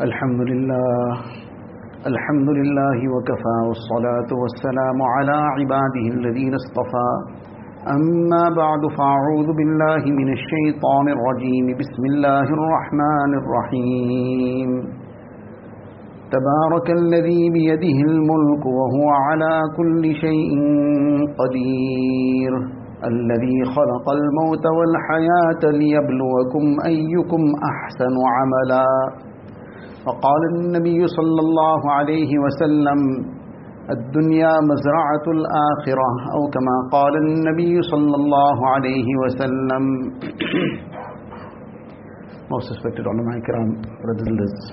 الحمد لله. الحمد لله وكفى والصلاة والسلام على عباده الذين اصطفى. أما بعد فأعوذ بالله من الشيطان الرجيم. بسم الله الرحمن الرحيم. تبارك الذي بيده الملك وهو على كل شيء قدير. الذي خلق الموت والحياة ليبلوكم أيكم أحسن عملا. وقال النبي صلى الله عليه وسلم الدنيا مزرعة الآخرة أو كما قال النبي صلى الله عليه وسلم Most respected ulama ikram, brothers and sisters.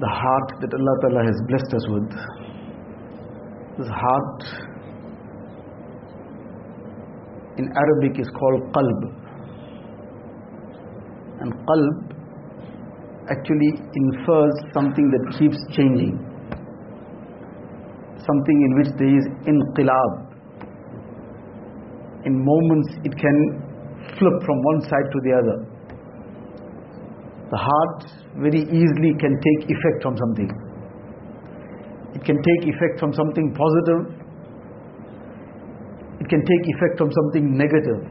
The heart that Allah Ta'ala has blessed us with, this heart in Arabic is called qalb. And qalb actually infers something that keeps changing. Something in which there is inqilab. In moments it can flip from one side to the other. The heart very easily can take effect from something. It can take effect from something positive. It can take effect from something negative.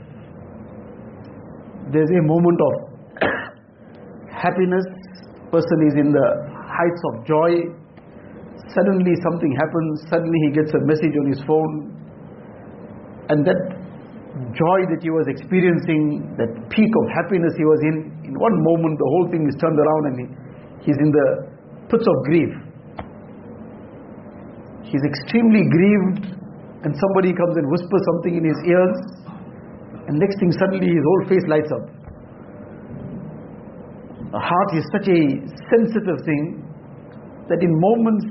There's a moment of happiness, person is in the heights of joy, suddenly something happens, suddenly he gets a message on his phone, and that joy that he was experiencing, that peak of happiness he was in, in one moment the whole thing is turned around and he, he's in the pits of grief. He's extremely grieved, and somebody comes and whispers something in his ears, and next thing suddenly his whole face lights up. The heart is such a sensitive thing that in moments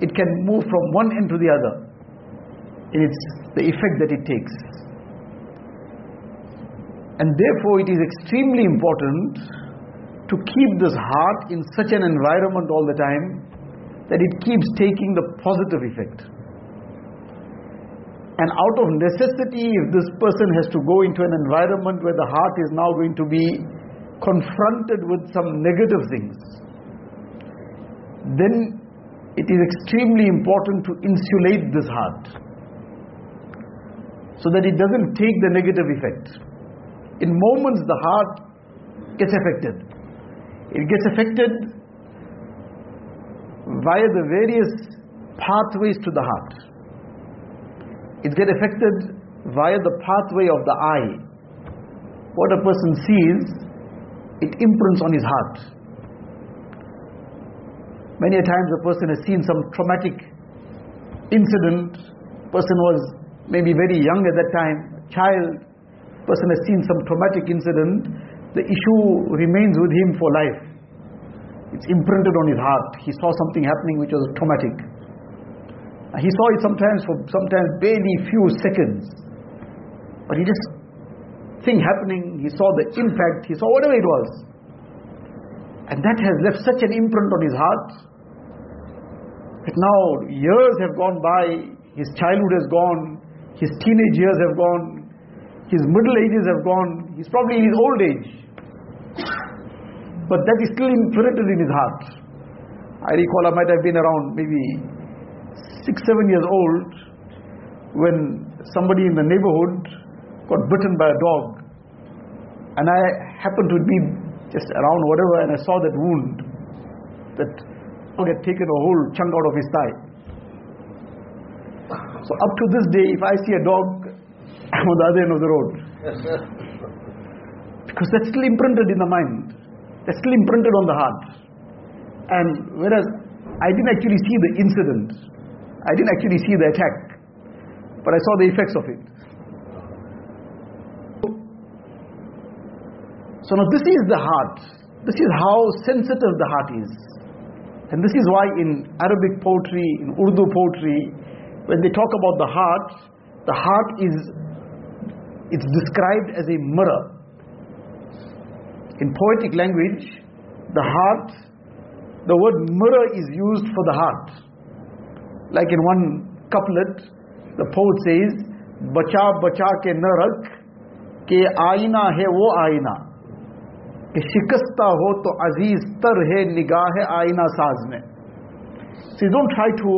it can move from one end to the other in its the effect that it takes. And therefore it is extremely important to keep this heart in such an environment all the time that it keeps taking the positive effect. And out of necessity, if this person has to go into an environment where the heart is now going to be confronted with some negative things, then it is extremely important to insulate this heart so that it doesn't take the negative effect. In moments, the heart gets affected. It gets affected via the various pathways to the heart. It gets affected via the pathway of the eye. What a person sees it imprints on his heart. Many a times a person has seen some traumatic incident, person was maybe very young at that time, child, person has seen some traumatic incident, the issue remains with him for life. It's imprinted on his heart. He saw something happening which was traumatic. He saw it sometimes for sometimes barely few seconds. But he just thing happening, he saw the impact, he saw whatever it was. And that has left such an imprint on his heart that now years have gone by, his childhood has gone, his teenage years have gone, his middle ages have gone, he's probably in his old age. But that is still imprinted in his heart. I recall I might have been around maybe six, seven years old when somebody in the neighborhood got bitten by a dog. And I happened to be just around whatever and I saw that wound. That dog had taken a whole chunk out of his thigh. So up to this day, if I see a dog, I'm on the other end of the road. Because that's still imprinted in the mind. That's still imprinted on the heart. And whereas I didn't actually see the incident, I didn't actually see the attack, but I saw the effects of it. So now this is the heart. This is how sensitive the heart is. And this is why in Arabic poetry, in Urdu poetry, when they talk about the heart, the heart is it's described as a mirror. In poetic language, the heart, the word mirror is used for the heart. Like in one couplet, the poet says, Bacha bacha ke narak, ke aina hai wo aina. कि शिकस्ता हो तो अजीज तर है निगाह आईना साज में So you don't try to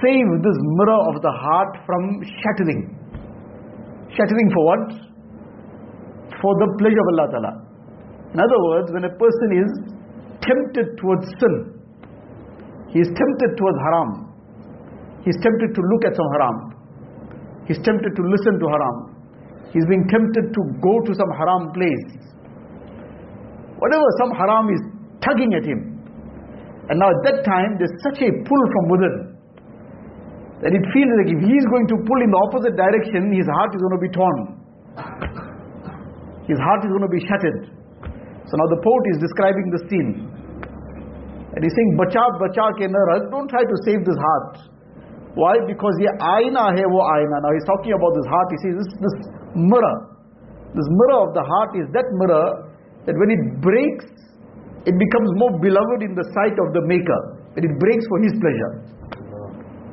save this mirror of the heart from shattering. Shattering for what? For the pleasure of Allah Ta'ala. In other words, when a person is tempted towards sin, he is tempted towards haram, he is tempted to look at some haram, he is tempted to listen to haram, he is being tempted to go to some haram place. Whatever, some haram is tugging at him. And now at that time, there's such a pull from within that it feels like if he is going to pull in the opposite direction, his heart is going to be torn. His heart is going to be shattered. So now the poet is describing the scene. And he's saying, Bacha bacha ke narak, don't try to save this heart. Why? Because ye aina hai wo aina. Now he's talking about this heart. He says this, this mirror. This mirror of the heart is that mirror that when it breaks, it becomes more beloved in the sight of the maker. When it breaks for his pleasure.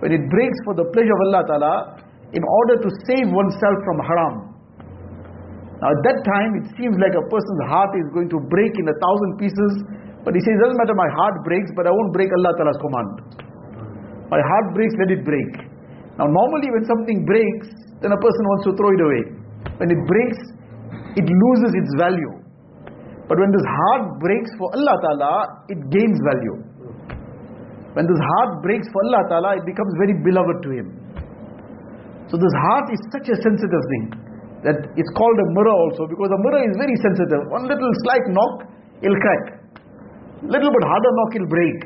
When it breaks for the pleasure of Allah Ta'ala, in order to save oneself from haram. Now at that time, it seems like a person's heart is going to break in a thousand pieces. But he says, it doesn't matter my heart breaks, but I won't break Allah Ta'ala's command. My heart breaks, let it break. Now normally when something breaks, then a person wants to throw it away. When it breaks, it loses its value. But when this heart breaks for Allah Ta'ala, it gains value. When this heart breaks for Allah Ta'ala, it becomes very beloved to Him. So this heart is such a sensitive thing that it's called a mirror also because the mirror is very sensitive. One little slight knock, it'll crack. Little bit harder knock, it'll break.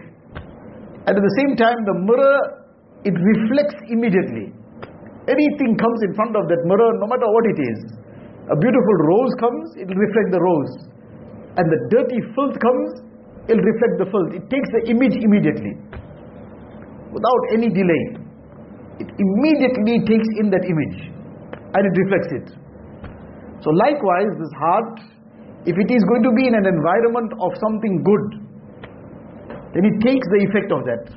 And at the same time, the mirror, it reflects immediately. Anything comes in front of that mirror, no matter what it is. A beautiful rose comes, it'll reflect the rose and the dirty filth comes, it'll reflect the filth. It takes the image immediately. Without any delay. It immediately takes in that image and it reflects it. So likewise, this heart, if it is going to be in an environment of something good, then it takes the effect of that.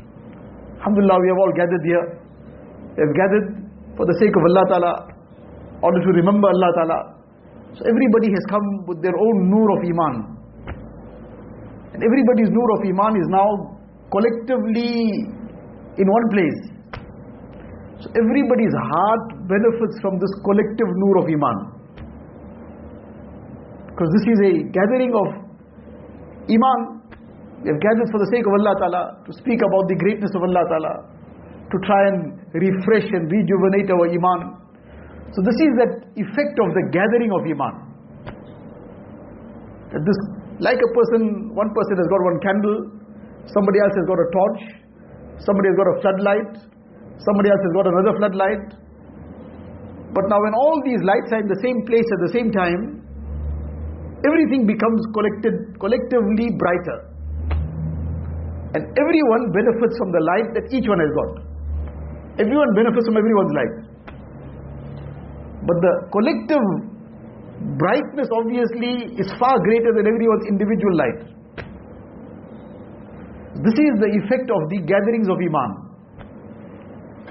Alhamdulillah, we have all gathered here. We have gathered for the sake of Allah Ta'ala, order to remember Allah Ta'ala. So everybody has come with their own nur of Iman. And everybody's nur of Iman is now collectively in one place. So everybody's heart benefits from this collective nur of Iman. Because this is a gathering of Iman. We have gathered for the sake of Allah Ta'ala to speak about the greatness of Allah Ta'ala, to try and refresh and rejuvenate our Iman. So this is that effect of the gathering of Iman. That this, like a person, one person has got one candle, somebody else has got a torch, somebody has got a floodlight, somebody else has got another floodlight. But now when all these lights are in the same place at the same time, everything becomes collected, collectively brighter. And everyone benefits from the light that each one has got. Everyone benefits from everyone's light. But the collective brightness obviously is far greater than everyone's individual light. This is the effect of the gatherings of Iman.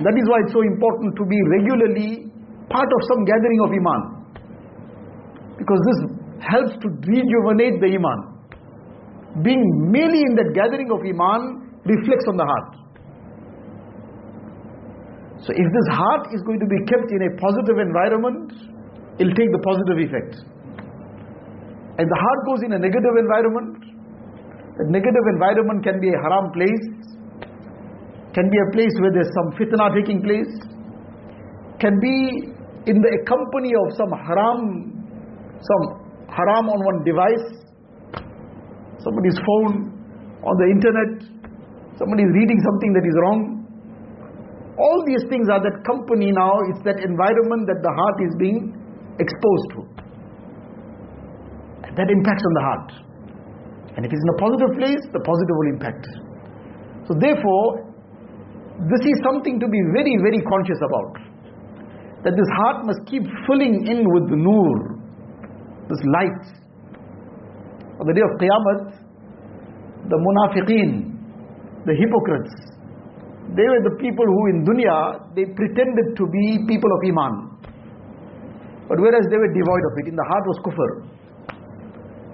That is why it's so important to be regularly part of some gathering of Iman. Because this helps to rejuvenate the Iman. Being merely in that gathering of Iman reflects on the heart. So if this heart is going to be kept in a positive environment, it'll take the positive effect. And the heart goes in a negative environment, that negative environment can be a haram place, can be a place where there's some fitna taking place, can be in the company of some haram, some haram on one device, somebody's phone, on the internet, somebody is reading something that is wrong, all these things are that company now, it's that environment that the heart is being exposed to. that impacts on the heart. And if it's in a positive place, the positive will impact. So therefore, this is something to be very, very conscious about. That this heart must keep filling in with the nur, this light. On the day of Qiyamah, the munafiqeen, the hypocrites, they were the people who in dunya, they pretended to be people of Iman. But whereas they were devoid of it, in the heart was kufr.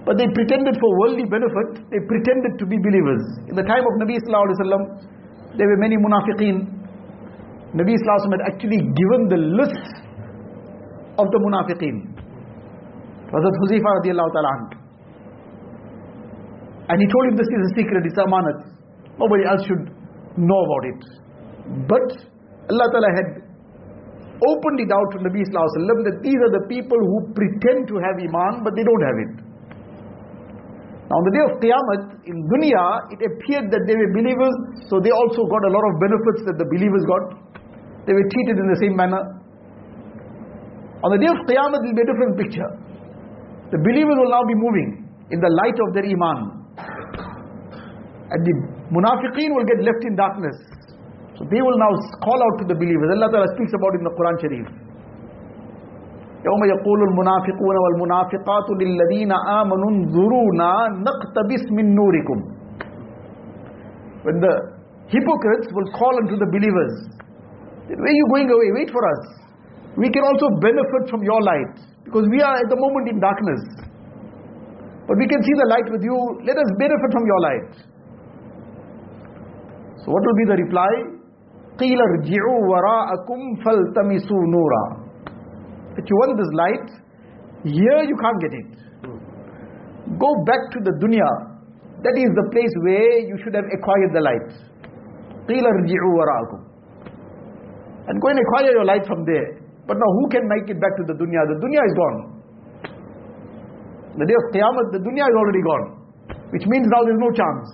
But they pretended for worldly benefit, they pretended to be believers. In the time of Nabi Sallallahu Alaihi Wasallam, there were many munafiqeen. Nabi Sallallahu had actually given the list of the munafiqeen. Hazrat Huzaifa radiallahu ta'ala And he told him this is a secret, it's amanat. Nobody else should know about it. But Allah Ta'ala had opened it out to Nabi Sallallahu that these are the people who pretend to have iman but they don't have it. Now on the day of Qiyamah, in dunya, it appeared that they were believers, so they also got a lot of benefits that the believers got. They were treated in the same manner. On the day of Qiyamah, it will be a different picture. The believers will now be moving in the light of their iman. And the munafiqeen will get left in darkness. So they will now call out to the believers. Allah Ta'ala speaks about it in the Quran Sharif. يوم يقول المنافقون والمنافقات للذين آمنوا انظرونا نقتبس من نوركم when the hypocrites will call unto the believers where are you going away wait for us we can also benefit from your light because we are at the moment in darkness but we can see the light with you let us benefit from your light so what will be the reply قيل ارجعوا وراءكم فالتمسوا نورا that you want this light, here you can't get it. Go back to the dunya. That is the place where you should have acquired the light. And go and acquire your light from there. But now who can make it back to the dunya? The dunya is gone. The day of Qiyamah, the dunya is already gone. Which means now there is no chance.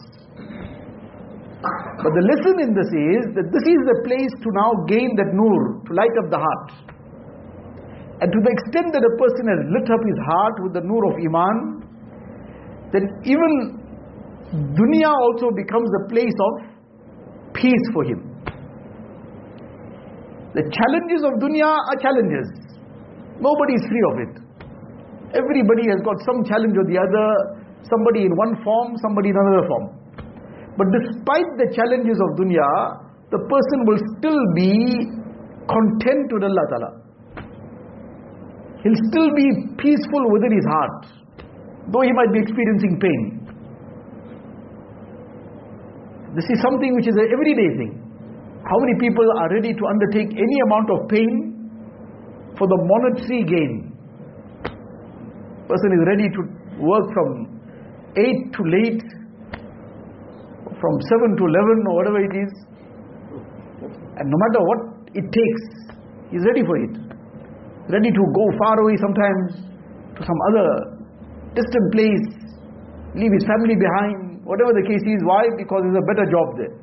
But the lesson in this is that this is the place to now gain that nur, to light up the heart. And to the extent that a person has lit up his heart with the nur of Iman, then even dunya also becomes a place of peace for him. The challenges of dunya are challenges. Nobody is free of it. Everybody has got some challenge or the other, somebody in one form, somebody in another form. But despite the challenges of dunya, the person will still be content with Allah Ta'ala he'll still be peaceful within his heart, though he might be experiencing pain. This is something which is an everyday thing. How many people are ready to undertake any amount of pain for the monetary gain? Person is ready to work from 8 to late, from 7 to 11 or whatever it is. And no matter what it takes, he's ready for it ready to go far away sometimes to some other distant place, leave his family behind, whatever the case is. Why? Because there's a better job there.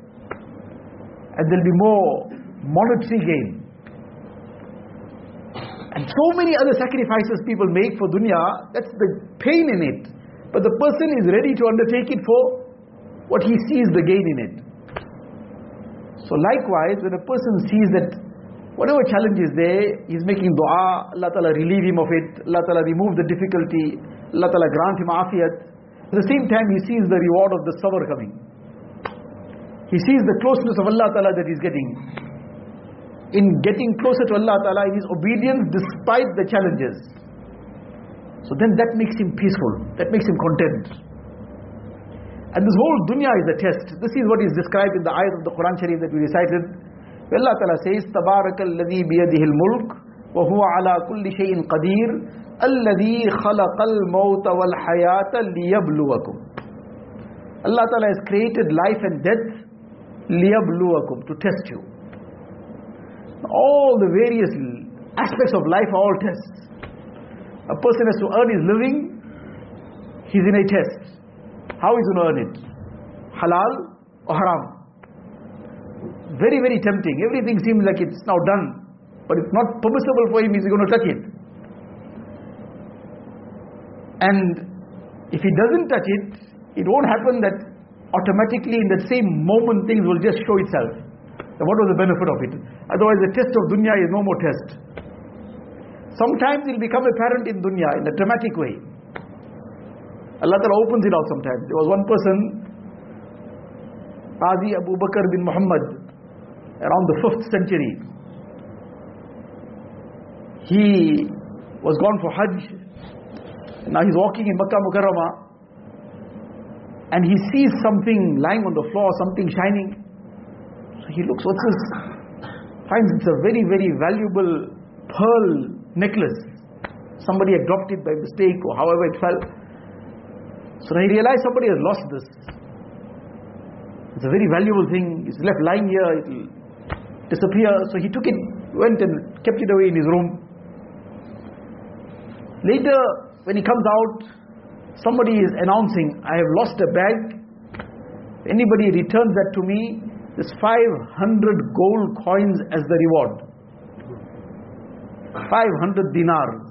And there'll be more monetary gain. And so many other sacrifices people make for dunya, that's the pain in it. But the person is ready to undertake it for what he sees the gain in it. So likewise, when a person sees that Whatever challenge is there, he's making dua, Allah Ta'ala relieve him of it, Allah Ta'ala remove the difficulty, Allah Ta'ala grant him afiyat. At the same time, he sees the reward of the sabr coming. He sees the closeness of Allah Ta'ala that he's getting. In getting closer to Allah Ta'ala in his obedience despite the challenges. So then that makes him peaceful, that makes him content. And this whole dunya is a test. This is what is described in the ayat of the Quran Sharif that we recited. Allah Ta'ala says, تَبَارَكَ الَّذِي بِيَدِهِ الْمُلْكُ وَهُوَ عَلَى كُلِّ شَيْءٍ قَدِيرٌ الَّذِي خَلَقَ الْمَوْتَ وَالْحَيَاةَ لِيَبْلُوَكُمْ Allah Ta'ala has created life and death لِيَبْلُوَكُمْ to test you. All the various aspects of life are all tests. A person has to earn his living, he's in a test. How is to earn it? Halal or haram? very, very tempting. Everything seems like it's now done, but it's not permissible for him, he's going to touch it. And if he doesn't touch it, it won't happen that automatically in that same moment things will just show itself. Then what was the benefit of it? Otherwise, the test of dunya is no more test. Sometimes it will become apparent in dunya in a dramatic way. Allah Ta'ala opens it out sometimes. There was one person, Qazi Abu Bakr bin Muhammad, around the 5th century. He was gone for Hajj Now he's walking in Makkah Mukarramah and he sees something lying on the floor, something shining. So he looks, what's this? Finds it's a very, very valuable pearl necklace. Somebody had dropped it by mistake or however it fell. So he realized somebody has lost this. It's a very valuable thing. It's left lying here. It will disappear. So he took it, went and kept it away in his room. Later, when he comes out, somebody is announcing, I have lost a bag. Anybody returns that to me, there's 500 gold coins as the reward. 500 dinars.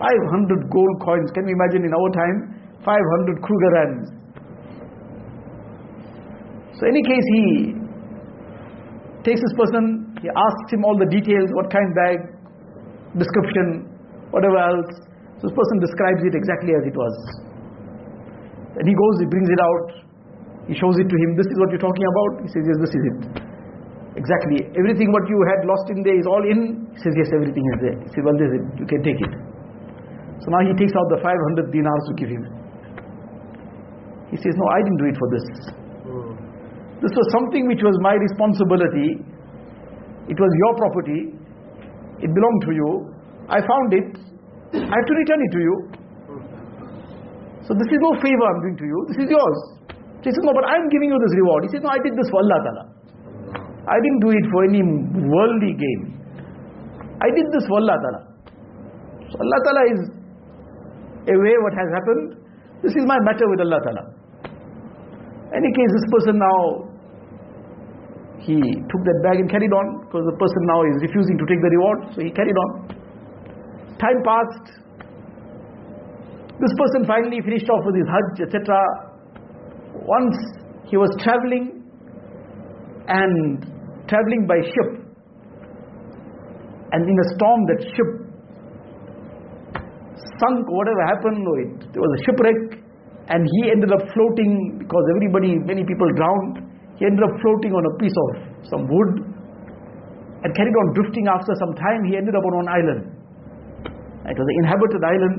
500 gold coins. Can you imagine in our time? 500 Krugerrands. So, any case, he takes this person, he asks him all the details what kind bag, description, whatever else. So, this person describes it exactly as it was. And he goes, he brings it out, he shows it to him. This is what you're talking about? He says, Yes, this is it. Exactly. Everything what you had lost in there is all in. He says, Yes, everything is there. He says, Well, this is it. You can take it. So now he takes out the 500 dinars to give him. He says, No, I didn't do it for this. This was something which was my responsibility. It was your property. It belonged to you. I found it. I have to return it to you. So this is no favor I'm doing to you. This is yours. He says, No, but I'm giving you this reward. He says, No, I did this for Allah Ta'ala. I didn't do it for any worldly gain. I did this for Allah Ta'ala. So Allah Ta'ala is aware what has happened. This is my matter with Allah Ta'ala. Any case, this person now, he took that bag and carried on because the person now is refusing to take the reward, so he carried on. Time passed. This person finally finished off with his Hajj, etc. Once he was traveling and traveling by ship, and in a storm, that ship sunk, whatever happened, it, there was a shipwreck, and he ended up floating because everybody, many people drowned. He ended up floating on a piece of some wood and carried on drifting after some time. He ended up on an island. It was an inhabited island.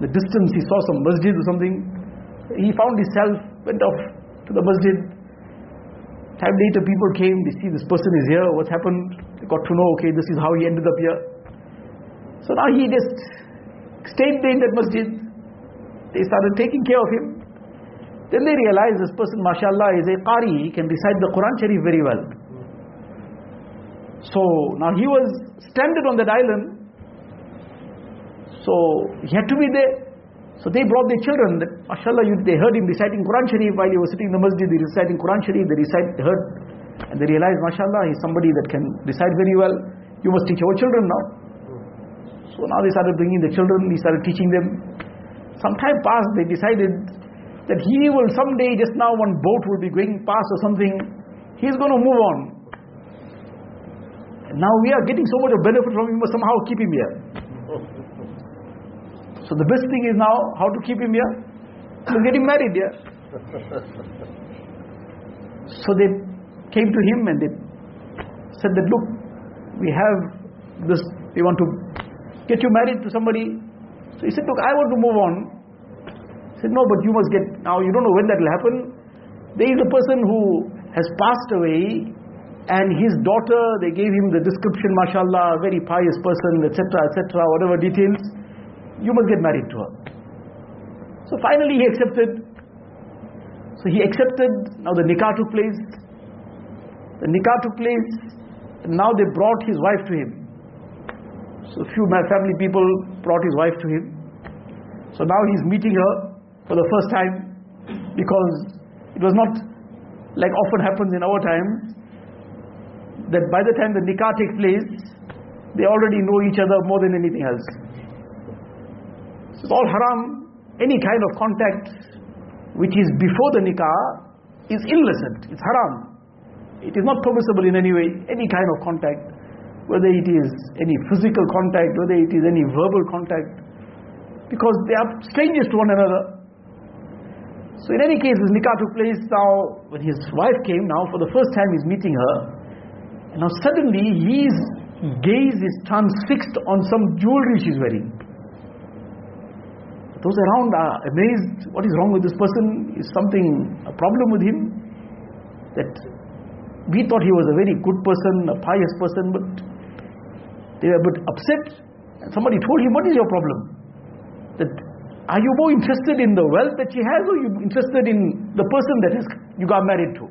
The distance he saw some masjid or something. He found himself, went off to the masjid. Time later, people came, they see this person is here, what's happened? They got to know, okay, this is how he ended up here. So now he just stayed there in that masjid. They started taking care of him. Then they realized this person, mashallah, is a qari, he can recite the Quran Sharif very well. So now he was stranded on that island. So he had to be there. So they brought their children. That, mashallah, you, they heard him reciting Quran Sharif while he was sitting in the masjid. They reciting Quran Sharif. They recite, they heard, and they realized, mashallah, he's somebody that can recite very well. You must teach our children now. So now they started bringing the children. He started teaching them. Some time passed. They decided that he will someday, just now, one boat will be going past or something. He's going to move on. Now we are getting so much of benefit from him. Must somehow keep him here. So the best thing is now how to keep him here? To get him married here. So they came to him and they said that look, we have this, we want to get you married to somebody. So he said, look, I want to move on. He said, no, but you must get, now you don't know when that will happen. There is a person who has passed away and his daughter, they gave him the description, mashallah, very pious person, etc., etc., whatever details you must get married to her. So finally he accepted. So he accepted, now the nikah took place. The nikah took place, now they brought his wife to him. So a few family people brought his wife to him. So now he's meeting her for the first time because it was not like often happens in our time that by the time the nikah takes place, they already know each other more than anything else. It's all haram. Any kind of contact which is before the nikah is illicit. It's haram. It is not permissible in any way. Any kind of contact, whether it is any physical contact, whether it is any verbal contact, because they are strangers to one another. So in any case, this nikah took place now when his wife came. Now for the first time, he's meeting her, and now suddenly his gaze is transfixed on some jewelry she's wearing. Those around are amazed. What is wrong with this person? Is something a problem with him? That we thought he was a very good person, a pious person, but they were a bit upset. And somebody told him, What is your problem? That are you more interested in the wealth that she has, or are you interested in the person that is, you got married to?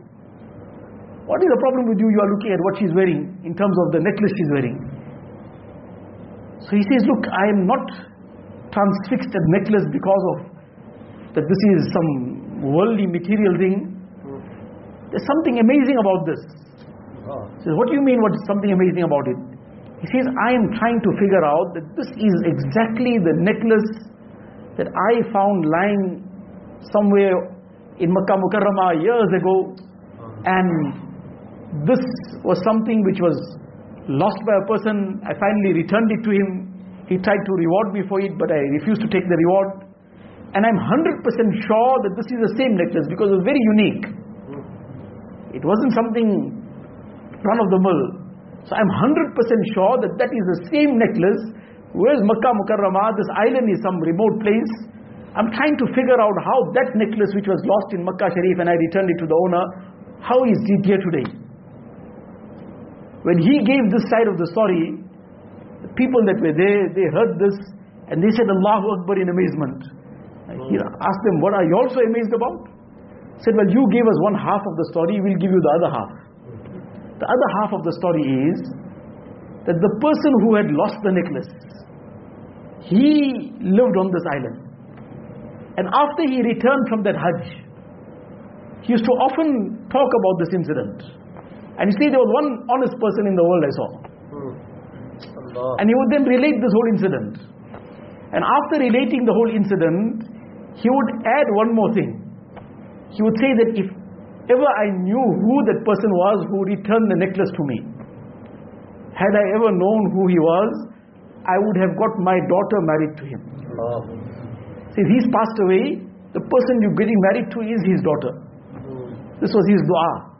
What is the problem with you? You are looking at what she's wearing in terms of the necklace she's wearing. So he says, Look, I am not transfixed at necklace because of that this is some worldly material thing. There's something amazing about this. He says, What do you mean what is something amazing about it? He says, I am trying to figure out that this is exactly the necklace that I found lying somewhere in Makkah Mukarramah years ago and this was something which was lost by a person. I finally returned it to him. He tried to reward me for it, but I refused to take the reward. And I'm 100% sure that this is the same necklace because it was very unique. It wasn't something run of the mill. So I'm 100% sure that that is the same necklace. Where's Makkah Mukarramah? This island is some remote place. I'm trying to figure out how that necklace which was lost in Makkah Sharif and I returned it to the owner, how is it here today? When he gave this side of the story, the people that were there, they heard this and they said Allahu Akbar in amazement. He asked them, what are you also amazed about? Said, well you gave us one half of the story, we'll give you the other half. The other half of the story is that the person who had lost the necklace, he lived on this island. And after he returned from that Hajj, he used to often talk about this incident. And you see, there was one honest person in the world I saw. Hmm. And he would then relate this whole incident. And after relating the whole incident, he would add one more thing. He would say that if ever I knew who that person was who returned the necklace to me, had I ever known who he was, I would have got my daughter married to him. See, if he's passed away, the person you're getting married to is his daughter. This was his dua.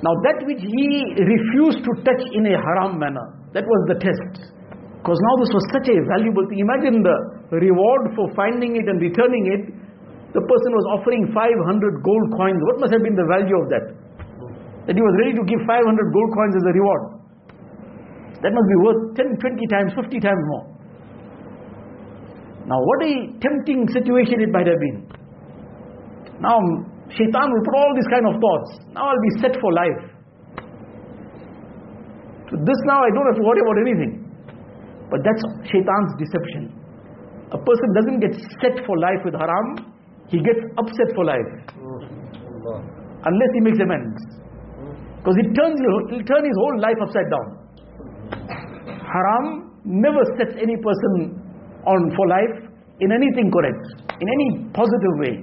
Now that which he refused to touch in a haram manner, that was the test. Because now this was such a valuable thing. Imagine the reward for finding it and returning it. The person was offering 500 gold coins. What must have been the value of that? That he was ready to give 500 gold coins as a reward. That must be worth 10, 20 times, 50 times more. Now what a tempting situation it might have been. Now Shaitan will put all these kind of thoughts. Now I'll be set for life. So this now I don't have to worry about anything. But that's Shaitan's deception. A person doesn't get set for life with haram, he gets upset for life. Unless he makes amends. Because it turns it'll turn his whole life upside down. Haram never sets any person on for life in anything correct, in any positive way.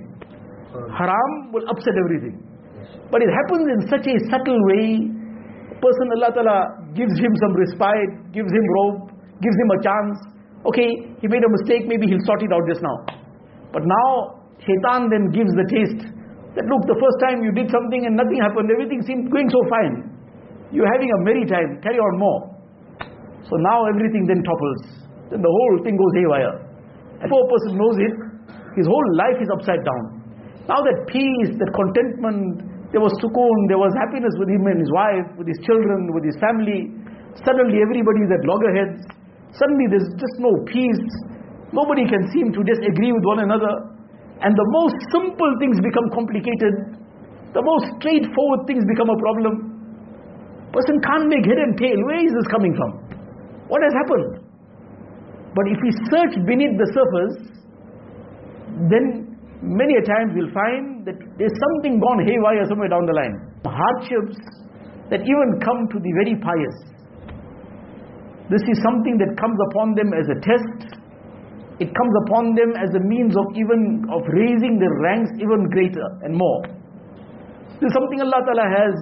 Haram will upset everything. But it happens in such a subtle way. Person Allah Ta'ala gives him some respite, gives him rope, gives him a chance. Okay, he made a mistake, maybe he'll sort it out just now. But now, shaitan then gives the taste. That look, the first time you did something and nothing happened, everything seemed going so fine. You're having a merry time, carry on more. So now everything then topples. Then the whole thing goes haywire. And if a person knows it, his whole life is upside down. Now that peace, that contentment, there was sukoon, there was happiness with him and his wife, with his children, with his family. Suddenly everybody is at loggerheads. Suddenly there's just no peace. Nobody can seem to just agree with one another. And the most simple things become complicated. The most straightforward things become a problem. Person can't make head and tail. Where is this coming from? What has happened? But if we search beneath the surface, then many a times we'll find that there's something gone haywire somewhere down the line. Hardships that even come to the very pious. This is something that comes upon them as a test It comes upon them as a means of even of raising their ranks even greater and more. This is something Allah Ta'ala has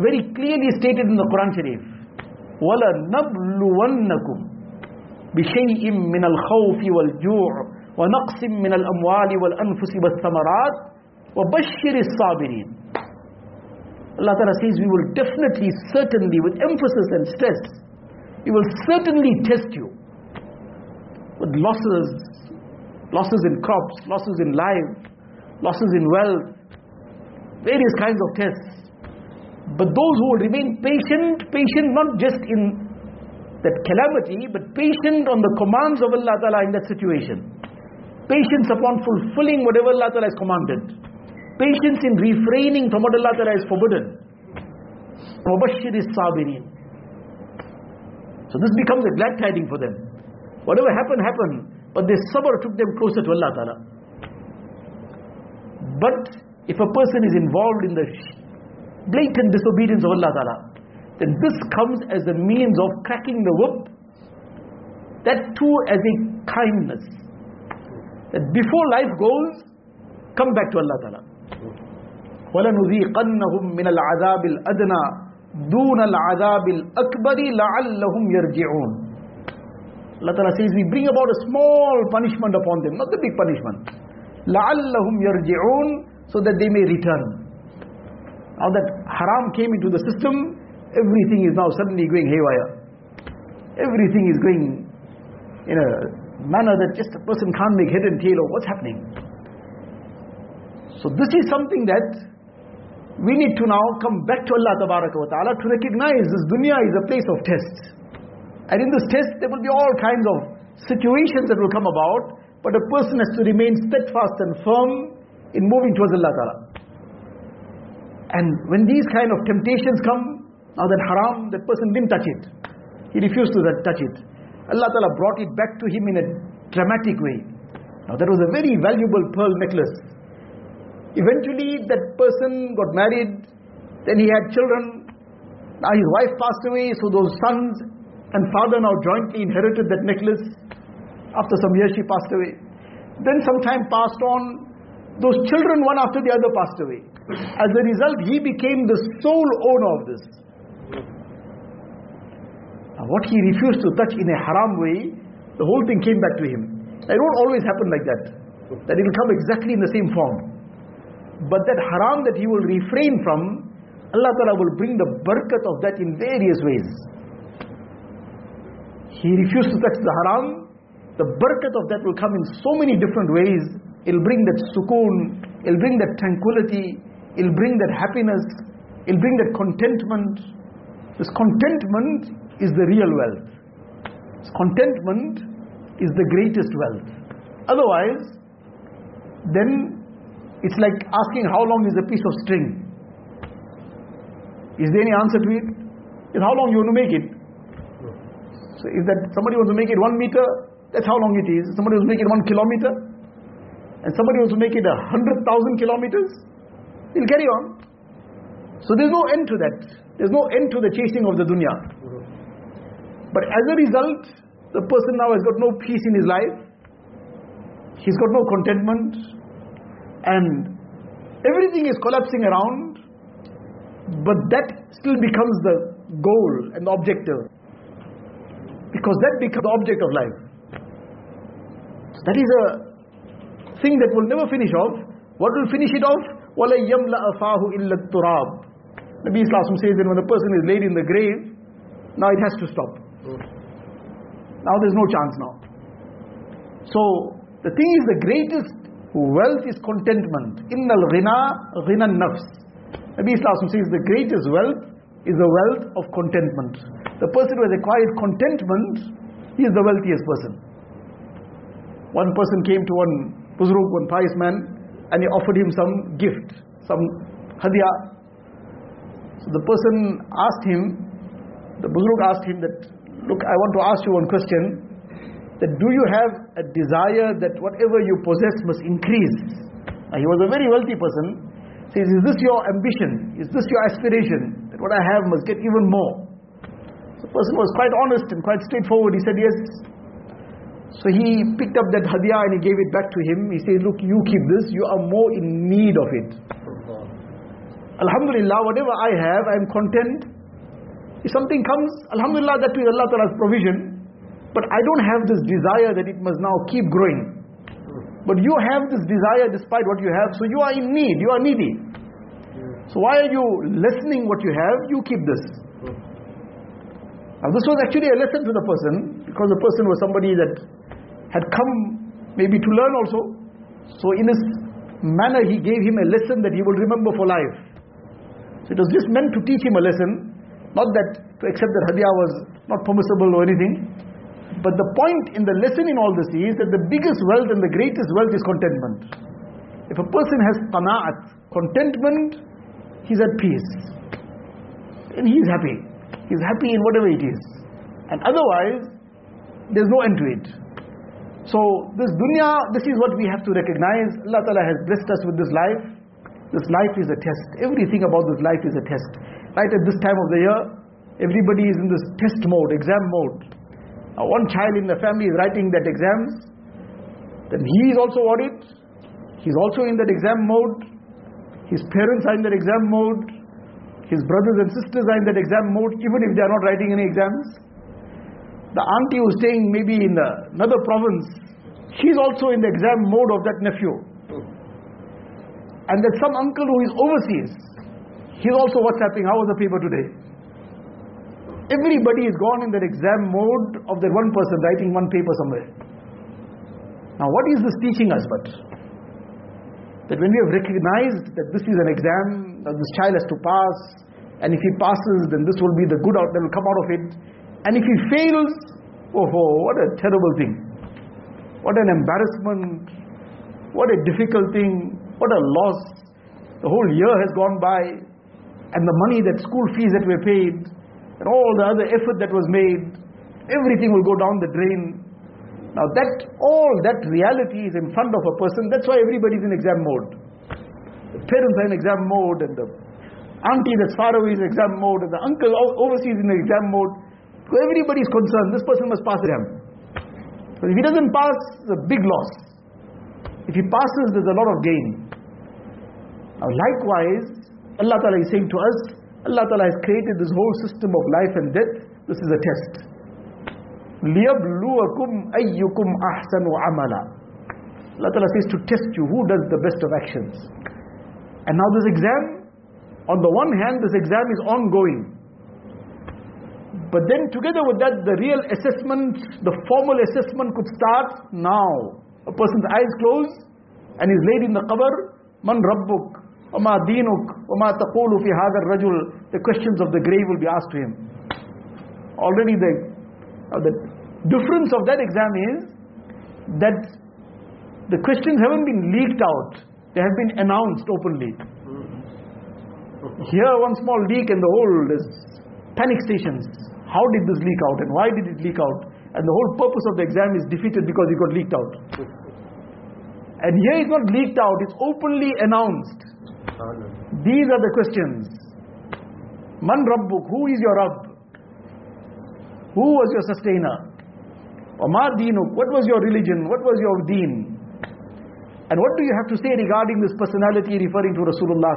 very clearly stated in the Quran Sharif. وَلَنَبْلُوَنَّكُمْ بِشَيْءٍ مِّنَ الْخَوْفِ وَالْجُوعِ ونقص من الأموال والأنفس والثمرات وبشر الصابرين Allah Ta'ala says we will definitely, certainly, with emphasis and stress, we will certainly test you. with losses, losses in crops, losses in life, losses in wealth, various kinds of tests. But those who will remain patient, patient not just in that calamity, but patient on the commands of Allah Ta'ala in that situation. Patience upon fulfilling whatever Allah Ta'ala has commanded. Patience in refraining from what Allah Ta'ala has forbidden. Is. So this becomes a glad tiding for them. Whatever happened, happened. But this sabr took them closer to Allah Ta'ala. But if a person is involved in the blatant disobedience of Allah Ta'ala, then this comes as a means of cracking the whip. That too as a kindness. That before life goes, come back to Allah Ta'ala. وَلَنُذِيقَنَّهُمْ مِنَ الْعَذَابِ الْأَدْنَى دُونَ الْعَذَابِ الْأَكْبَرِ لَعَلَّهُمْ يَرْجِعُونَ Allah Ta'ala says, we bring about a small punishment upon them, not the big punishment. لَعَلَّهُمْ يَرْجِعُونَ So that they may return. Now that haram came into the system, everything is now suddenly going haywire. Everything is going in a manner that just a person can't make head and tail of what's happening. So this is something that we need to now come back to Allah wa ta'ala to recognize this dunya is a place of test. And in this test there will be all kinds of situations that will come about, but a person has to remain steadfast and firm in moving towards Allah ta'ala. And when these kind of temptations come, now that haram, that person didn't touch it. He refused to touch it. Allah Ta'ala brought it back to him in a dramatic way. Now that was a very valuable pearl necklace. Eventually that person got married, then he had children. Now his wife passed away, so those sons and father now jointly inherited that necklace. After some years she passed away. Then some time passed on, those children one after the other passed away. As a result, he became the sole owner of this. Now, what he refused to touch in a haram way, the whole thing came back to him. It won't always happen like that. That it will come exactly in the same form. But that haram that he will refrain from, Allah Ta'ala will bring the barakat of that in various ways. He refused to touch the haram, the barakat of that will come in so many different ways. It'll bring that sukoon, it'll bring that tranquility, it'll bring that happiness, it'll bring that contentment. This contentment is the real wealth. This contentment is the greatest wealth. Otherwise, then it's like asking how long is a piece of string. Is there any answer to it? Is how long you want to make it? So is that somebody wants to make it one meter, that's how long it is. Somebody wants to make it one kilometer, and somebody wants to make it a hundred thousand kilometers, he'll carry on. So there's no end to that. There's no end to the chasing of the dunya. But as a result, the person now has got no peace in his life. He's got no contentment. And everything is collapsing around. But that still becomes the goal and the objective. Because that becomes the object of life. So that is a thing that will never finish off. What will finish it off? وَلَا يَمْلَأَ فَاهُ إِلَّا التُّرَابِ Nabi Islam says that when a person is laid in the grave, now it has to stop. Now there's no chance now. So the thing is the greatest wealth is contentment. Innal ghina ghina nafs. Nabi Islam says the greatest wealth is the wealth of contentment. The person who has acquired contentment, he is the wealthiest person. One person came to one Buzurg, one pious man, and he offered him some gift, some hadiyah. So the person asked him, the Buzurg asked him that, look, I want to ask you one question. That do you have a desire that whatever you possess must increase? He was a very wealthy person. Says, is this your ambition? Is this your aspiration? What I have must get even more. The person was quite honest and quite straightforward. He said, yes. So he picked up that hadiyah and he gave it back to him. He said, look, you keep this. You are more in need of it. Alhamdulillah, whatever I have, I am content. If something comes, Alhamdulillah, that is Allah Ta'ala's provision. But I don't have this desire that it must now keep growing. But you have this desire despite what you have, so you are in need, you are needy. So why are you lessening what you have? You keep this. Now this was actually a lesson to the person, because the person was somebody that had come maybe to learn also. So in this manner he gave him a lesson that he will remember for life. So it was just meant to teach him a lesson, not that to accept that hadiah was not permissible or anything. But the point in the lesson in all this is that the biggest wealth and the greatest wealth is contentment. If a person has qana'at, contentment, he's at peace. And he's happy. He's happy in whatever it is. And otherwise, there's no end to it. So this dunya, this is what we have to recognize. Allah Ta'ala has blessed us with this life. This life is a test. Everything about this life is a test. Right at this time of the year, everybody is in this test mode, exam mode. Now one child in the family is writing that exams. Then he is also worried. He's also in that exam mode. His parents are in that exam mode. His brothers and sisters are in that exam mode, even if they are not writing any exams. The auntie who's staying maybe in the, another province, she's also in the exam mode of that nephew. And there's some uncle who is overseas. He's also WhatsApping, how was the paper today? Everybody is gone in that exam mode of that one person writing one paper somewhere. Now what is this teaching us but? That when we have recognized that this is an exam, that this child has to pass, and if he passes, then this will be the good out that will come out of it. And if he fails, oh, oh, what a terrible thing. What an embarrassment. What a difficult thing. What a loss. The whole year has gone by. And the money, that school fees that were paid, and all the other effort that was made, everything will go down the drain. Now that, all that reality is in front of a person. That's why everybody's in exam mode. The parents are in exam mode, and the auntie that's far away is in exam mode, and the uncle overseas is in exam mode. So everybody is concerned, this person must pass exam. But if he doesn't pass, it's a big loss. If he passes, there's a lot of gain. Now likewise, Allah Ta'ala is saying to us, Allah Ta'ala has created this whole system of life and death. This is a test لِيَبْلُوَكُمْ أَيُّكُمْ أَحْسَنُ عَمَلًا Allah Ta'ala says to test you, who does the best of actions. And now this exam, on the one hand, this exam is ongoing. But then together with that, the real assessment, the formal assessment could start now. A person's eyes closed and he's laid in the qabr, Man Rabbuk, Wama Dinuk, Wama Taqulu fi hadar rajul. The questions of the grave will be asked to him. Already the, uh, the difference of that exam is that the questions haven't been leaked out. They have been announced openly. Here one small leak and the whole, is panic stations. How did this leak out and why did it leak out? And the whole purpose of the exam is defeated because it got leaked out. And here it's not leaked out, it's openly announced. These are the questions. Man Rabbuk, who is your Rabb? Who was your sustainer? Wama Dinuk, what was your religion? What was your deen? And what do you have to say regarding this personality referring to Rasulullah?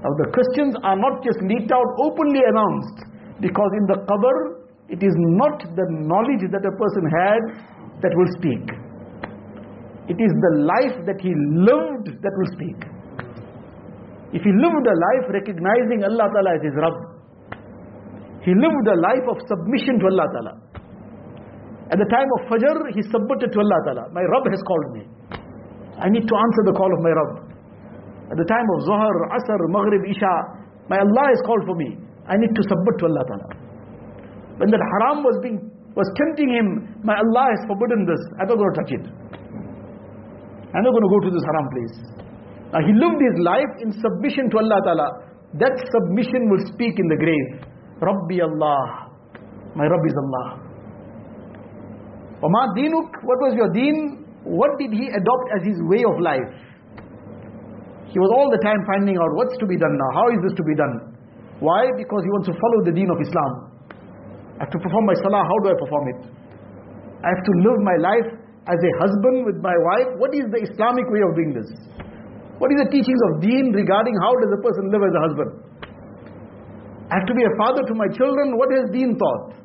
Now the questions are not just leaked out, openly announced. Because in the qabr, it is not the knowledge that a person had that will speak. It is the life that he lived that will speak. If he lived a life recognizing Allah Ta'ala as his Rabb, he lived a life of submission to Allah Ta'ala. At the time of Fajr, he submitted to Allah Ta'ala. My Rabb has called me. I need to answer the call of my Rabb. At the time of Zuhr, Asr, Maghrib, Isha, my Allah has called for me. I need to submit to Allah Ta'ala. When that haram was being was tempting him, my Allah has forbidden this. I'm not going to touch it. I'm not going to go to this haram place. Now he lived his life in submission to Allah Ta'ala. That submission will speak in the grave. Rabbi Allah. My Rabb is Allah. Wama dinuk, what was your deen? What did he adopt as his way of life? He was all the time finding out what's to be done now. How is this to be done? Why? Because he wants to follow the deen of Islam. I have to perform my salah, how do I perform it? I have to live my life as a husband with my wife. What is the Islamic way of doing this? What is the teachings of deen regarding how does a person live as a husband? I have to be a father to my children. What has deen taught?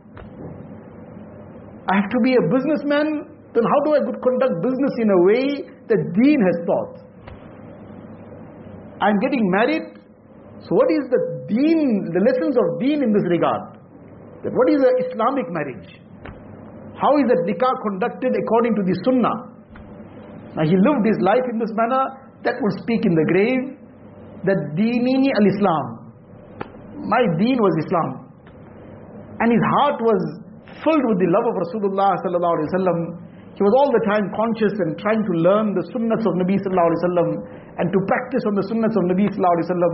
I have to be a businessman. Then how do I conduct business in a way that deen has taught? I'm getting married. So what is the deen, the lessons of deen in this regard? That what is the Islamic marriage? How is that nikah conducted according to the sunnah? Now he lived his life in this manner, that will speak in the grave that dini al-Islam. My deen was Islam. And his heart was filled with the love of Rasulullah sallallahu alaihi wasallam. He was all the time conscious and trying to learn the sunnahs of Nabi sallallahu alaihi wasallam and to practice on the sunnahs of Nabi sallallahu alaihi wasallam.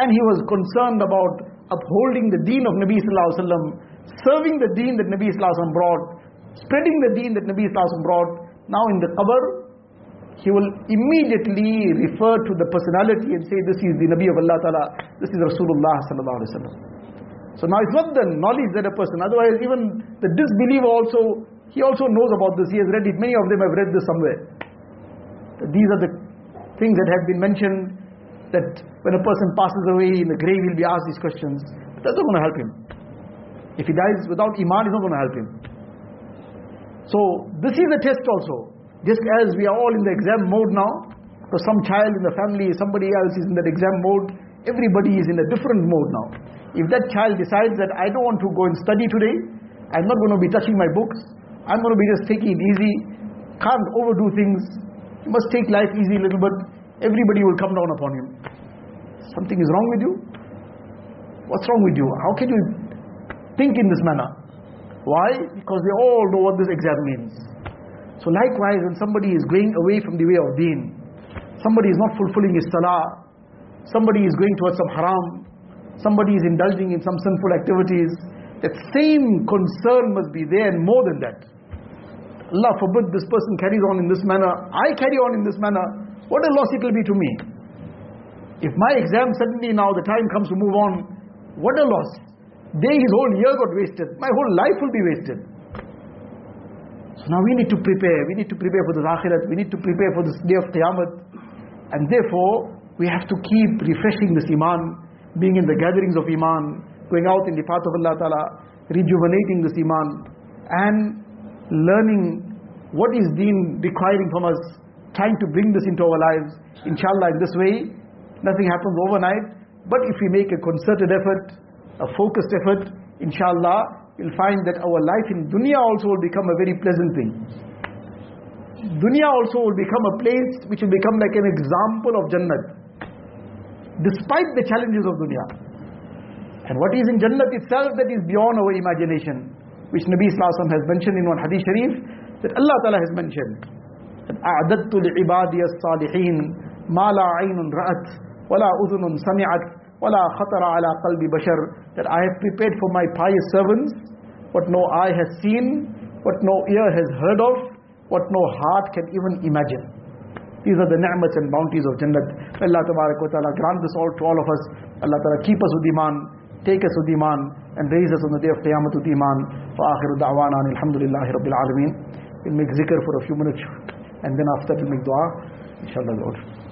And he was concerned about upholding the deen of Nabi sallallahu alaihi wasallam, serving the deen that Nabi sallallahu alaihi wasallam brought, spreading the deen that Nabi sallallahu alaihi wasallam brought. Now in the qabr, he will immediately refer to the personality and say, This is the Nabi of Allah Ta'ala, this is Rasulullah. So now it's not the knowledge that a person, otherwise, even the disbeliever also, he also knows about this, he has read it. Many of them have read this somewhere. These are the things that have been mentioned that when a person passes away in the grave, he'll be asked these questions. But that's not going to help him. If he dies without Iman, it's not going to help him. So, this is a test also. Just as we are all in the exam mode now, because some child in the family, somebody else is in that exam mode, everybody is in a different mode now. If that child decides that I don't want to go and study today, I'm not going to be touching my books, I'm going to be just taking it easy, can't overdo things, you must take life easy a little bit, everybody will come down upon him. Something is wrong with you? What's wrong with you? How can you think in this manner? Why? Because they all know what this exam means. So likewise, when somebody is going away from the way of deen, somebody is not fulfilling his salah, somebody is going towards some haram, somebody is indulging in some sinful activities, that same concern must be there and more than that. Allah forbid this person carries on in this manner, I carry on in this manner, what a loss it will be to me. If my exam suddenly now the time comes to move on, what a loss. Day his whole year got wasted, my whole life will be wasted. So now we need to prepare. We need to prepare for the akhirat. We need to prepare for this day of qiyamah. And therefore, we have to keep refreshing this iman, being in the gatherings of iman, going out in the path of Allah Ta'ala, rejuvenating this iman, and learning what is deen requiring from us, trying to bring this into our lives. Inshallah, in this way, nothing happens overnight. But if we make a concerted effort, a focused effort, inshallah, you'll find that our life in dunya also will become a very pleasant thing. Dunya also will become a place which will become like an example of Jannat. Despite the challenges of dunya. And what is in Jannat itself that is beyond our imagination. Which Nabi Sallallahu has mentioned in one hadith sharif, that Allah Ta'ala has mentioned. That أعددت لعبادي الصالحين ما لا عين رأت ولا أذن سمعت وَلَا خَطَرَ عَلَى قَلْبِ بَشَرٍ That I have prepared for my pious servants what no eye has seen, what no ear has heard of, what no heart can even imagine. These are the ni'mats and bounties of Jannat. Allah Ta'ala grant this all to all of us. Allah Ta'ala keep us with Iman, take us with Iman, and raise us on the day of Qiyamah with Iman. فآخر دعوانا الحمد لله رب العالمين. We'll make zikr for a few minutes and then after we'll make dua. Inshallah Lord.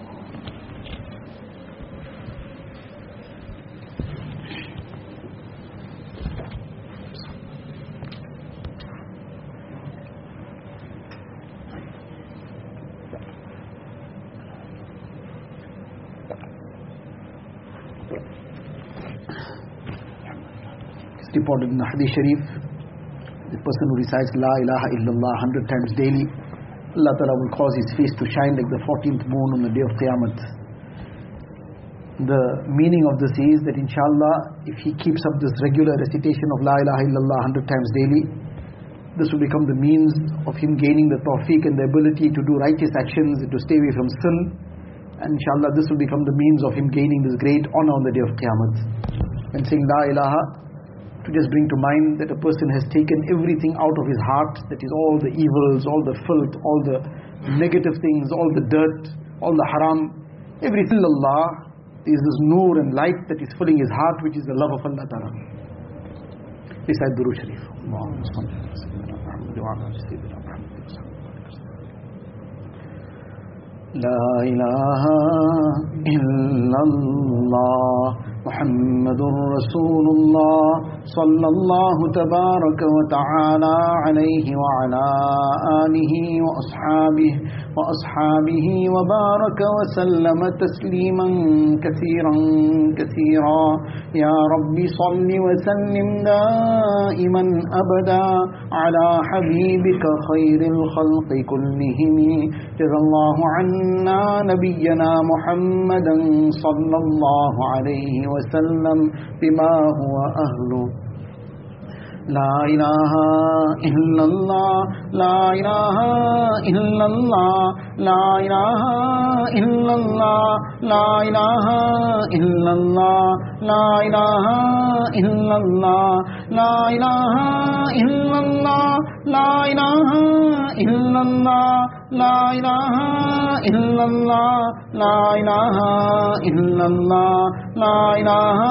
Reported in the Hadith Sharif, the person who recites La ilaha illallah 100 times daily, Allah Ta'ala will cause his face to shine like the 14th moon on the day of Qiyamah. The meaning of this is that inshallah, if he keeps up this regular recitation of La ilaha illallah 100 times daily, this will become the means of him gaining the tawfiq and the ability to do righteous actions and to stay away from sin. And inshallah, this will become the means of him gaining this great honor on the day of Qiyamah. And saying La ilaha to just bring to mind that a person has taken everything out of his heart, that is all the evils, all the filth, all the negative things, all the dirt, all the haram, everything Allah is this nur and light that is filling his heart, which is the love of Allah Ta'ala. Recite Duru Sharif. لا إله إلا الله محمد رسول الله صلى الله تبارك وتعالى عليه وعلى آله وأصحابه وأصحابه وبارك وسلم تسليما كثيرا كثيرا. يا رب صل وسلم دائما أبدا على حبيبك خير الخلق كلهم. جزا الله عنا نبينا محمدا صلى الله عليه وسلم بما هو أهله. لا الہ الا اللہ لا الہ الا اللہ لا الہ الا لا الہ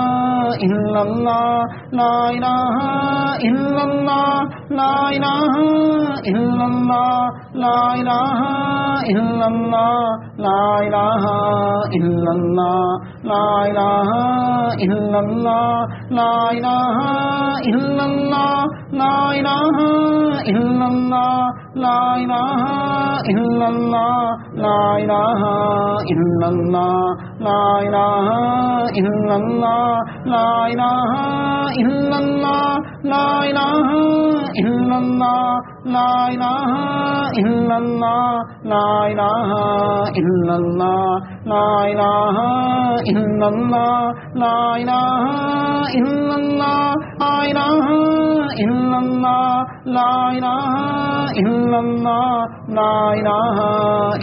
الا اللہ لا الہ الا اللہ لا الہ الا اللہ لا الہ الا لا الہ الا اللہ لا الہ الا اللہ لا الہ الا اللہ لا الہ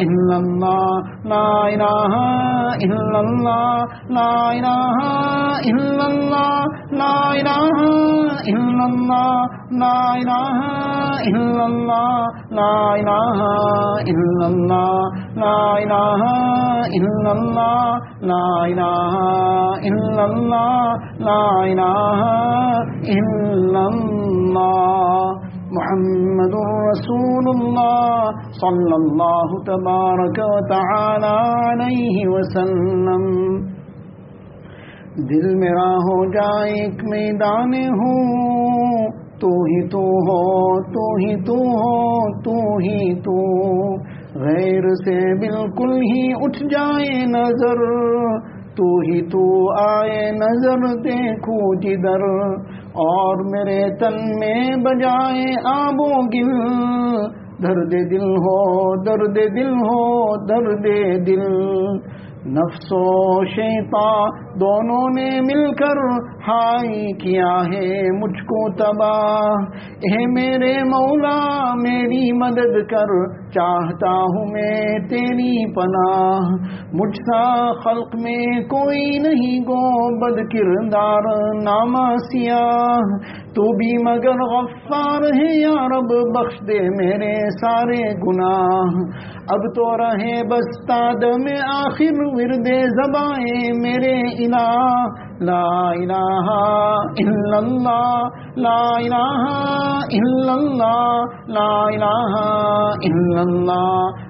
الا لا الہ الا اللہ لا الہ الا اللہ لا الہ الا اللہ لا الہ الا اللہ لا الہ الا اللہ لا الہ الا اللہ لا الہ الا اللہ لا الہ الا اللہ محمد رسول اللہ صلی اللہ تبارک و تعالی وسلم۔ دل میرا ہو جائے ایک میدان ہوں تو ہی تو ہو، تو ہی تو ہو، تو ہی تو۔ غیر سے بالکل ہی اٹھ جائے نظر، تو ہی تو آئے نظر، دیکھو جدھر اور میرے تن میں بجائے آبو گل۔ درد دل ہو، درد دل ہو، درد دل۔ نفس و شیطان دونوں نے مل کر ہائی کیا ہے مجھ کو تباہ؟ اے میرے مولا، میری مدد کر، چاہتا ہوں میں تیری پناہ۔ مجھ سا خلق میں کوئی نہیں گو، بد کردار ناما سیاہ۔ تو بھی مگر غفار ہے یا رب، بخش دے میرے سارے گناہ۔ اب تو رہے بستاد میں آخر ورد زبائیں میرے الہ۔ لا الہ الا اللہ، لا الہ الا اللہ، لا الہ الا اللہ۔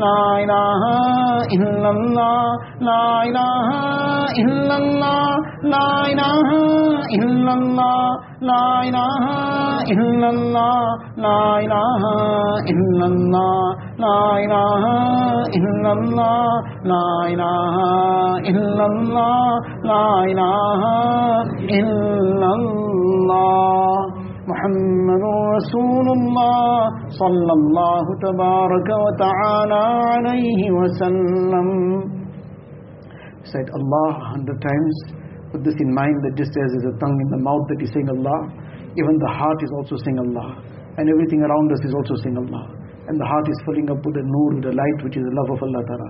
لا الہ الا اللہ لا الہ الا اللہ لا الہ محمد رسول الله صلى الله تبارك وتعالى عليه وسلم said Allah a hundred times put this in mind that just as there's a tongue in the mouth that is saying Allah even the heart is also saying Allah and everything around us is also saying Allah and the heart is filling up with the nur with the light which is the love of Allah Ta'ala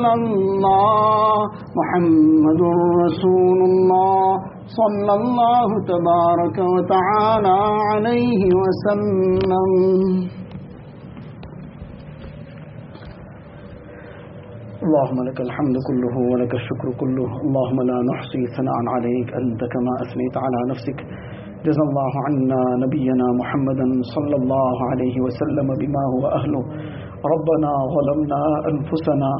إلا الله محمد رسول الله صلى الله تبارك وتعالى عليه وسلم. اللهم لك الحمد كله ولك الشكر كله. اللهم لا نحصي ثناء عليك أنت كما أثنيت على نفسك. جزا الله عنا نبينا محمدا صلى الله عليه وسلم بما هو أهله. ربنا ظلمنا أنفسنا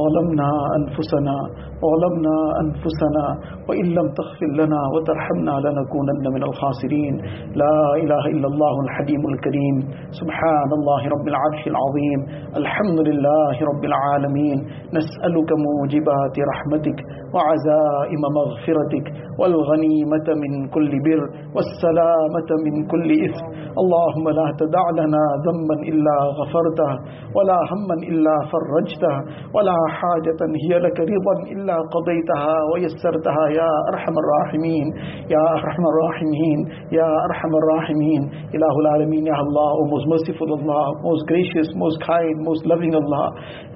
ظلمنا أنفسنا ظلمنا أنفسنا وإن لم تغفر لنا وترحمنا لنكونن من الخاسرين. لا إله إلا الله الحليم الكريم. سبحان الله رب العرش العظيم. الحمد لله رب العالمين. نسألك موجبات رحمتك وعزائم مغفرتك والغنيمة من كل بر والسلامة من كل إثم. اللهم لا تدع لنا ذنبا إلا غفرته. ولا هما إلا فرجته ولا حاجة هي لك رضا إلا قضيتها ويسرتها يا أرحم الراحمين يا أرحم الراحمين يا أرحم الراحمين إله العالمين يا Allah O most merciful Allah most gracious most kind most loving Allah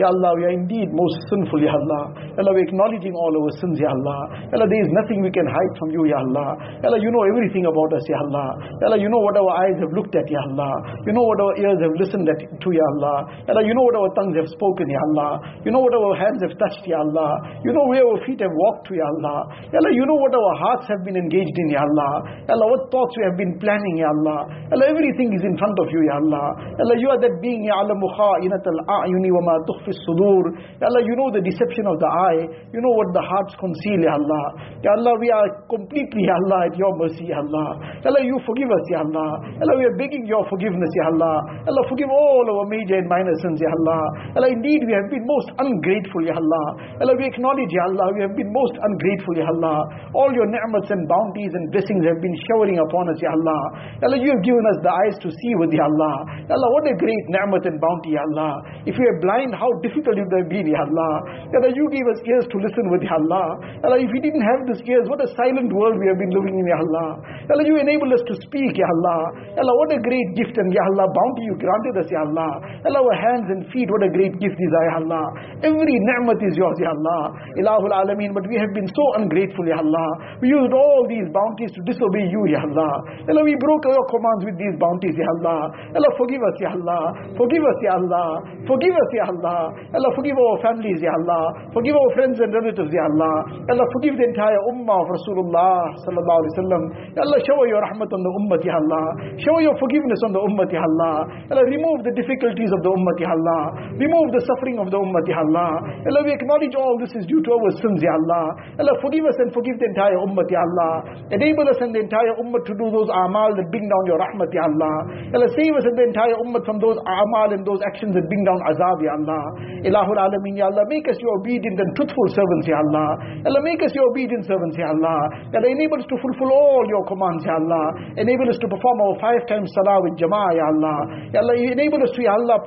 Ya Allah we are indeed most sinful Ya Allah Ya Allah we are acknowledging all our sins Ya Allah Ya Allah there is nothing we can hide from you Ya Allah Ya Allah you know everything about us Ya Allah Ya Allah you know what our eyes have looked at Ya Allah you know what our ears have listened at, to Allah Allah you know what our tongues have spoken Ya Allah you know what our hands have touched Ya Allah you know where our feet have walked to Ya Allah Ya Allah you know what our hearts have been engaged in Ya Allah Ya Allah what thoughts we have been planning Ya Allah Ya Allah everything is in front of you Ya Allah Ya Allah you are that being يعلم خائنة الأعين وما تخفي الصدور Ya Allah you know the deception of the eye you know what the hearts conceal Ya Allah Ya Allah we are completely Ya Allah at your mercy Ya Allah Ya Allah you forgive us Ya Allah Ya Allah we are begging your forgiveness Ya Allah Ya Allah forgive all our major and minor sins Ya Allah Allah indeed we have been most ungrateful Ya Allah Allah we acknowledge Ya Allah we have been most ungrateful Ya Allah all your ni'mats and bounties and blessings have been showering upon us Ya Allah Allah you have given us the eyes to see with Ya Allah Allah what a great ni'mat and bounty Ya Allah if we are blind how difficult it would have been Ya Allah Allah you gave us ears to listen with Ya Allah Allah if we didn't have these ears what a silent world we have been living in Ya Allah Allah you enabled us to speak Ya Allah Allah what a great gift and Ya Allah bounty you granted us Ya Allah Allah hands and feet what a great gift are Ya Allah every ni'mat is yours Ya Allah Ilahul Alameen but we have been so ungrateful Ya Allah we used all these bounties to disobey you Ya Allah Allah we broke your commands with these bounties Ya Allah Allah forgive us Ya Allah forgive us Ya Allah forgive us Ya Allah Allah forgive our families Ya Allah forgive our friends and relatives Ya Allah Allah forgive the entire ummah of Rasulullah Sallallahu Alaihi Wasallam Allah shower your rahmat on the ummah Ya Allah shower your forgiveness on the ummah Ya Allah Allah remove the difficulties of the ummah Allah. Remove the suffering of the ummah, Allah. Allah, we acknowledge all this is due to our sins, Ya Allah. Allah, forgive us and forgive the entire ummah, Allah. Enable us and the entire ummah to do those amal that bring down your rahmat, Ya Allah. Allah, save us and the entire ummah from those amal and those actions that bring down azab, Ya Allah. Ilahul Alameen, Ya Allah. Make us your obedient and truthful servants, Ya Allah. Allah, make us your obedient servants, Ya Allah. Allah, enable us to fulfill all your commands, Ya Allah. Enable us to perform our five times salah with jama'ah, Ya Allah. Ya Allah, enable us to, Ya Allah,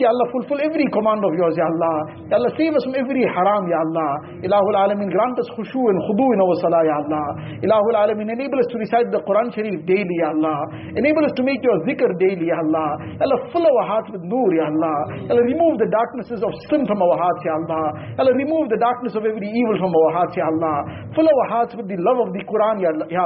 Ya Allah, fulfill every command of yours, Ya Allah. Ya Allah, save us from every haram, Ya Allah. Ilahul Alameen, grant us khushu and khudu in our salah, Ya Allah. Ilahul Alameen, enable us to recite the Quran Sharif daily, Ya Allah. Enable us to make your zikr daily, Ya Allah. Ya Allah, fill our hearts with nur, Ya Allah. Ya Allah, remove the darknesses of sin from our hearts, Ya Allah. Ya Allah, remove the darkness of every evil from our hearts, Ya Allah. Fill our hearts with the love of the Quran, Ya Allah. Ya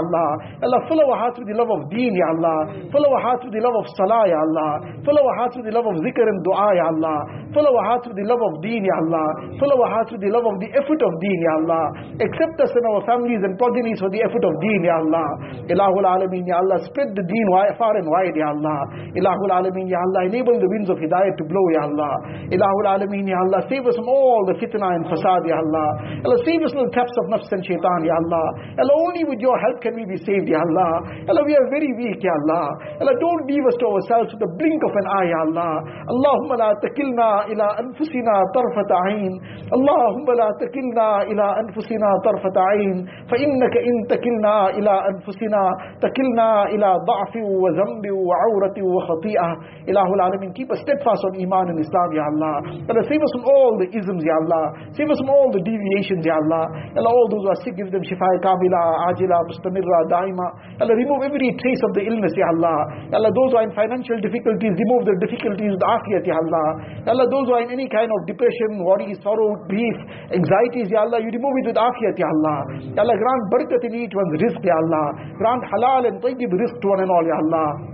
Allah, fill our hearts with the love of deen, Ya Allah. Fill our hearts with the love of salah, Ya Allah. Fill our hearts with the love of zikr and dua, Ya Allah. Fill our hearts with the love of deen, Ya Allah. Fill our hearts with the love of the effort of deen, Ya Allah. Accept us and our families and progenies for the effort of deen, Ya Allah. Ilahul Alameen, Ya Allah. Spread the deen far and wide, Ya Allah. Ilahul Alameen, Ya Allah. Enable the winds of hidayah to blow, Ya Allah. Ilahul Alameen, Ya Allah. Save us from all the fitna and fasad, Ya Allah. Allah, save us from the traps of nafs and shaitan, Ya Allah. Allah, only with your help can we be saved, Ya Allah. Allah, we are very weak, Ya Allah. Allah, don't leave us to ourselves with the blink of an eye, Ya Allah. Allahumma la takilna ila anfusina tarfata ayn. Allahumma la takilna ila anfusina tarfata ayn. فإنك إن تكلنا إلى أنفسنا تكلنا إلى ضعف وذنب وعورة وخطيئة إله العالمين keep us steadfast on Iman and Islam Ya Allah save us from all the isms Ya Allah save us from all the deviations Ya Allah Allah all those who are sick give them shifa kamila ajila mustamirra daima Allah remove every trace of the illness Ya Allah Allah those who are in financial difficulties remove the difficulties with afiyat Ya Allah. Allah those who are in any kind of depression worry sorrow grief anxieties Ya Allah you remove it with afiyat Ya Allah. Ya Allah grant barakat in each one's rizq Ya Allah. Grant halal and tayyib rizq to one and all Ya Allah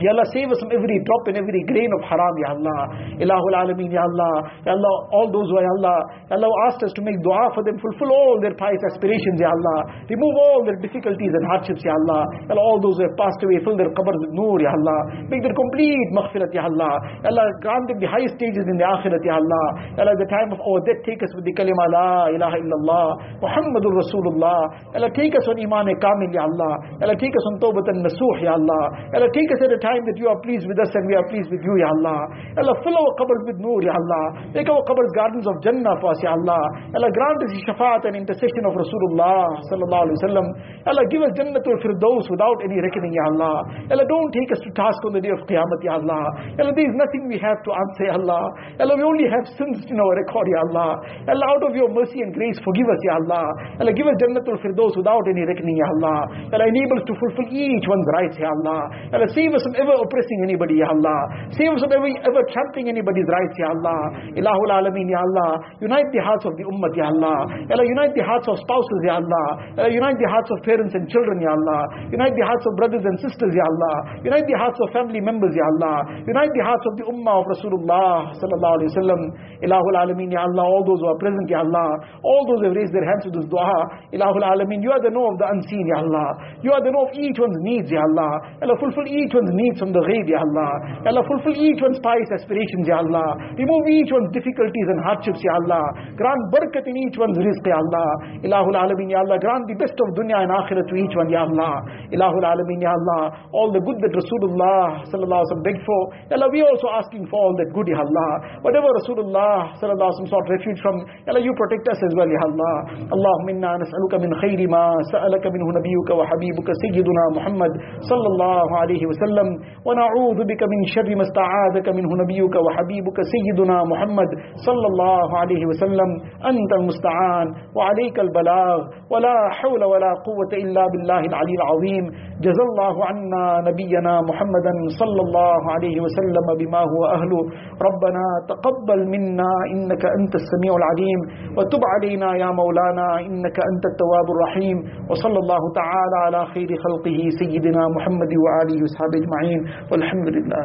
Ya Allah, save us from every drop and every grain of haram, Ya Allah. Ilahul Alameen, Ya Allah. Ya Allah, all those who, Ya Allah, Ya Allah asked us to make dua for them, fulfill all their pious aspirations, Ya Allah. Remove all their difficulties and hardships, Ya Allah. Ya Allah, all those who have passed away, fill their qabrs with nur, Ya Allah. Make their complete maghfirat, Ya Allah. Ya Allah, grant them the highest stages in the akhirat, Ya Allah. Ya Allah, the time of our death, take us with the kalima, La ilaha illallah, Muhammadur Rasulullah. Ya Allah, take us on iman kamil, Ya Allah. Ya Allah, take us on tawbat and nasuh, Ya Allah. Ya Allah, take us at a time that you are pleased with us and we are pleased with you, Ya Allah. Allah, fill our qabrs with nur, Ya Allah. Make our qabrs gardens of Jannah for us, Ya Allah. Allah, grant us shafaat and intercession of Rasulullah sallallahu alaihi wasallam. Allah, give us Jannatul Firdaus without any reckoning, Ya Allah. Allah, don't take us to task on the day of Qiyamah, Ya Allah. Allah, there is nothing we have to answer, Ya Allah. Allah, we only have sins in our record, Ya Allah. Allah, out of your mercy and grace, forgive us, Ya Allah. Allah, give us Jannatul Firdaus without any reckoning, Ya Allah. Allah, enable us to fulfill each one's rights, Ya Allah. Allah, save us from ever oppressing anybody, Ya Allah. Save us from ever, ever trampling anybody's rights, Ya Allah. Ilahul Alameen, Ya Allah. Unite the hearts of the Ummah, Ya Allah. Ya Allah, unite the hearts of spouses, Ya Allah. Ya Allah, unite the hearts of parents and children, Ya Allah. Unite the hearts of brothers and sisters, Ya Allah. Unite the hearts of family members, Ya Allah. Unite the hearts of the Ummah of Rasulullah sallallahu alaihi wasallam. Ilahul Alameen, Ya Allah. All those who are present, Ya Allah. All those who have raised their hands to this dua. Ilahul Alameen, you are the know of the unseen, Ya Allah. You are the know of each one's needs, Ya Allah. Ya Allah, fulfill each one's needs from the ghaib, Ya Allah. Ya Allah, fulfill each one's pious aspirations, Ya Allah. Remove each one's difficulties and hardships, Ya Allah. Grant barakat in each one's rizq, Ya Allah. Ilahul Alameen, Ya Allah. Grant the best of dunya and akhirat to each one, Ya Allah. Ilahul Alameen, Ya Allah. All the good that Rasulullah sallallahu alaihi wasallam begged for, Ya Allah, we also asking for all that good, Ya Allah. Whatever Rasulullah sallallahu alaihi wasallam sought refuge from, Ya Allah, you protect us as well, Ya Allah. Allahumma inna nas'aluka min khayri ma sa'alaka minhu nabiyyuka wa habibuka sayyiduna Muhammad sallallahu alaihi wasallam ونعوذ بك من شر ما استعاذك منه نبيك وحبيبك سيدنا محمد صلى الله عليه وسلم. أنت المستعان وعليك البلاغ ولا حول ولا قوة إلا بالله العلي العظيم. جزى الله عنا نبينا محمدا صلى الله عليه وسلم بما هو أهله. ربنا تقبل منا إنك أنت السميع العليم. وتب علينا يا مولانا إنك أنت التواب الرحيم. وصلى الله تعالى على خير خلقه سيدنا محمد وآله وصحبه أجمعين. أجمعين والحمد لله.